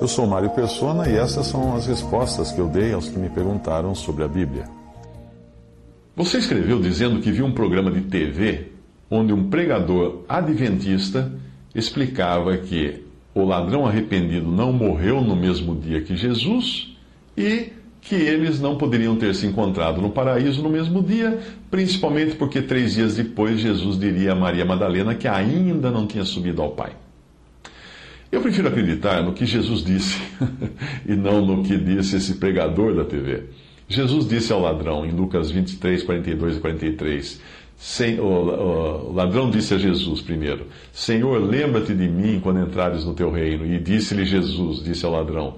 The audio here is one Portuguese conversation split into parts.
Eu sou Mário Persona e essas são as respostas que eu dei aos que me perguntaram sobre a Bíblia. Você escreveu dizendo que viu um programa de TV onde um pregador adventista explicava que o ladrão arrependido não morreu no mesmo dia que Jesus e que eles não poderiam ter se encontrado no paraíso no mesmo dia, principalmente porque três dias depois Jesus diria a Maria Madalena que ainda não tinha subido ao Pai. Eu prefiro acreditar no que Jesus disse e não no que disse esse pregador da TV. Jesus disse ao ladrão em Lucas 23, 42 e 43. Sem, o, o, o, ladrão disse a Jesus primeiro: Senhor, lembra-te de mim quando entrares no teu reino. E disse-lhe Jesus, disse ao ladrão: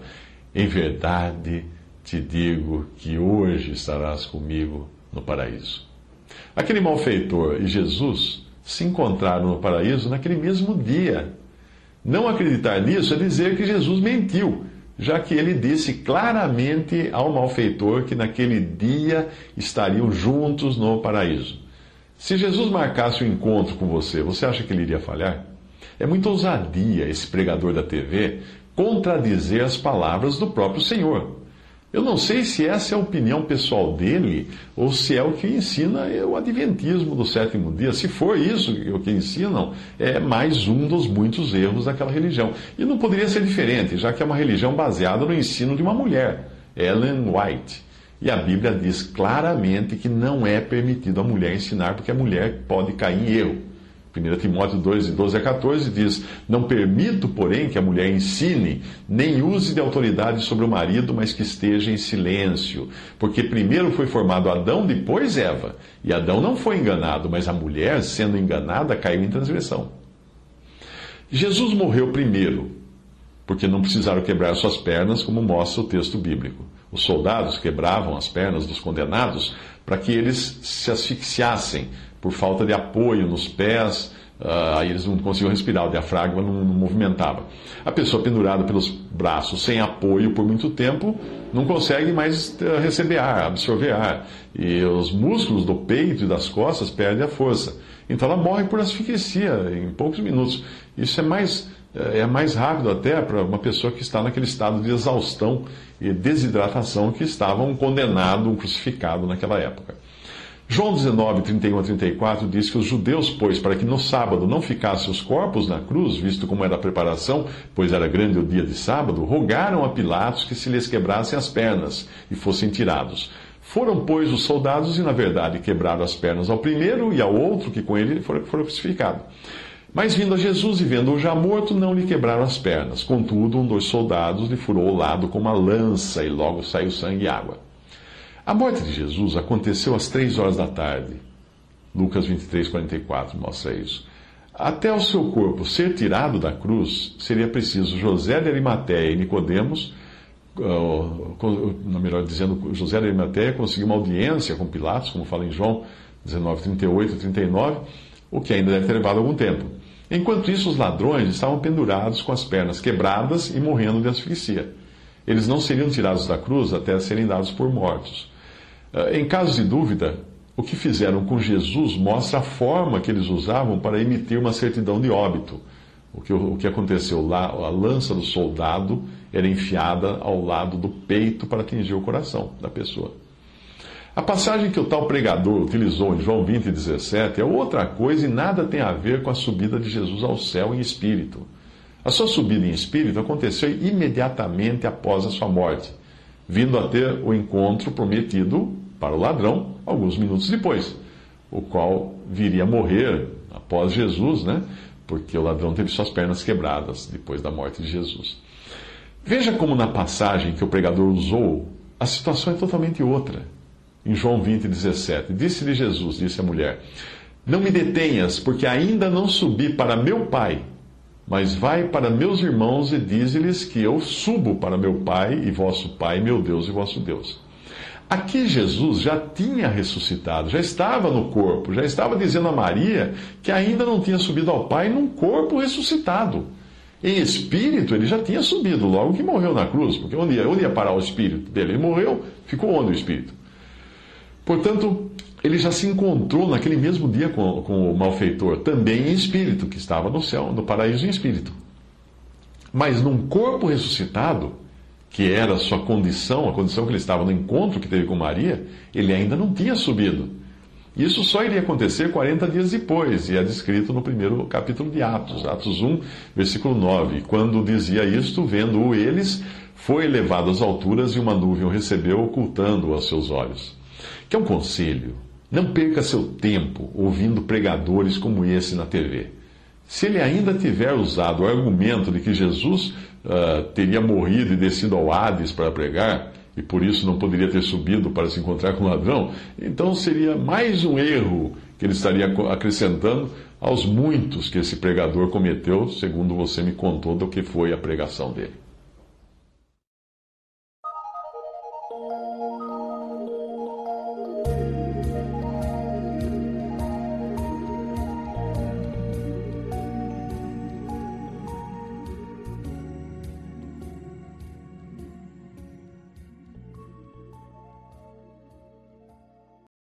Em verdade te digo que hoje estarás comigo no paraíso. Aquele malfeitor e Jesus se encontraram no paraíso naquele mesmo dia. Não acreditar nisso é dizer que Jesus mentiu, já que ele disse claramente ao malfeitor que naquele dia estariam juntos no paraíso. Se Jesus marcasse o um encontro com você, você acha que ele iria falhar? É muita ousadia esse pregador da TV contradizer as palavras do próprio Senhor. Eu não sei se essa é a opinião pessoal dele ou se é o que ensina o Adventismo do sétimo dia. Se for isso o que ensinam, é mais um dos muitos erros daquela religião. E não poderia ser diferente, já que é uma religião baseada no ensino de uma mulher, Ellen White. E a Bíblia diz claramente que não é permitido a mulher ensinar, porque a mulher pode cair em erro. 1 Timóteo 2, 12 a 14 diz: Não permito, porém, que a mulher ensine, nem use de autoridade sobre o marido, mas que esteja em silêncio. Porque primeiro foi formado Adão, depois Eva. E Adão não foi enganado, mas a mulher, sendo enganada, caiu em transgressão. Jesus morreu primeiro, porque não precisaram quebrar suas pernas, como mostra o texto bíblico. Os soldados quebravam as pernas dos condenados para que eles se asfixiassem por falta de apoio nos pés, uh, aí eles não conseguiam respirar, o diafragma não, não, movimentava. A pessoa pendurada pelos braços, sem apoio por muito tempo, não consegue mais uh, receber ar, absorver ar. E os músculos do peito e das costas perdem a força. Então ela morre por asfixia em poucos minutos. Isso é mais, eh, é mais rápido até para uma pessoa que está naquele estado de exaustão e desidratação que estava um condenado, um crucificado naquela época. João 19, 31 a 34 diz que os judeus, pois, para que no sábado não ficassem os corpos na cruz, visto como era a preparação, pois era grande o dia de sábado, rogaram a Pilatos que se lhes quebrassem as pernas e fossem tirados. Foram, pois, os soldados e, na verdade, quebraram as pernas ao primeiro e ao outro que com ele foi, crucificado. Mas vindo a Jesus e vendo-o já morto, não lhe quebraram as pernas. Contudo, um dos soldados lhe furou o lado com uma lança e logo saiu sangue e água. A morte de Jesus aconteceu às três horas da tarde. Lucas 23, 44 mostra isso. Até o seu corpo ser tirado da cruz, seria preciso José de Arimateia e Nicodemos, uh, melhor dizendo, José de Arimateia conseguiu uma audiência com Pilatos, como fala em João 19, 38 e 39, o que ainda deve ter levado algum tempo. Enquanto isso, os ladrões estavam pendurados com as pernas quebradas e morrendo de asfixia. Eles não seriam tirados da cruz até serem dados por mortos. Ah, em caso de dúvida, o que fizeram com Jesus mostra a forma que eles usavam para emitir uma certidão de óbito. O que, o que aconteceu lá, a lança do soldado era enfiada ao lado do peito para atingir o coração da pessoa. A passagem que o tal pregador utilizou em João 20, 17 é outra coisa e nada tem a ver com a subida de Jesus ao céu em espírito. A sua subida em espírito aconteceu imediatamente após a sua morte, vindo a ter o encontro prometido para o ladrão alguns minutos depois, o qual viria a morrer após Jesus, né? Porque o ladrão teve suas pernas quebradas depois da morte de Jesus. Veja como na passagem que o pregador usou, a situação é totalmente outra. Em João 20, 17, disse-lhe Jesus, disse a mulher: Não me detenhas, porque ainda não subi para meu Pai, mas vai para meus irmãos e dize-lhes que eu subo para meu Pai e vosso Pai, meu Deus e vosso Deus. Aqui Jesus já tinha ressuscitado, já estava no corpo, já estava dizendo a Maria que ainda não tinha subido ao Pai num corpo ressuscitado. Em espírito, ele já tinha subido logo que morreu na cruz, porque onde ia, onde ia parar o espírito dele? Ele morreu, ficou onde o espírito? Portanto, ele já se encontrou naquele mesmo dia com, com o malfeitor, também em espírito, que estava no céu, no paraíso em espírito. Mas num corpo ressuscitado, que era a sua condição, a condição que ele estava no encontro que teve com Maria, ele ainda não tinha subido. Isso só iria acontecer 40 dias depois, e é descrito no primeiro capítulo de Atos, Atos 1, versículo 9. Quando dizia isto, vendo-o eles, foi levado às alturas e uma nuvem o recebeu, ocultando-o aos seus olhos. Que é um conselho. Não perca seu tempo ouvindo pregadores como esse na TV. Se ele ainda tiver usado o argumento de que Jesus uh, teria morrido e descido ao Hades para pregar, e por isso não poderia ter subido para se encontrar com o ladrão, então seria mais um erro que ele estaria acrescentando aos muitos que esse pregador cometeu, segundo você me contou do que foi a pregação dele.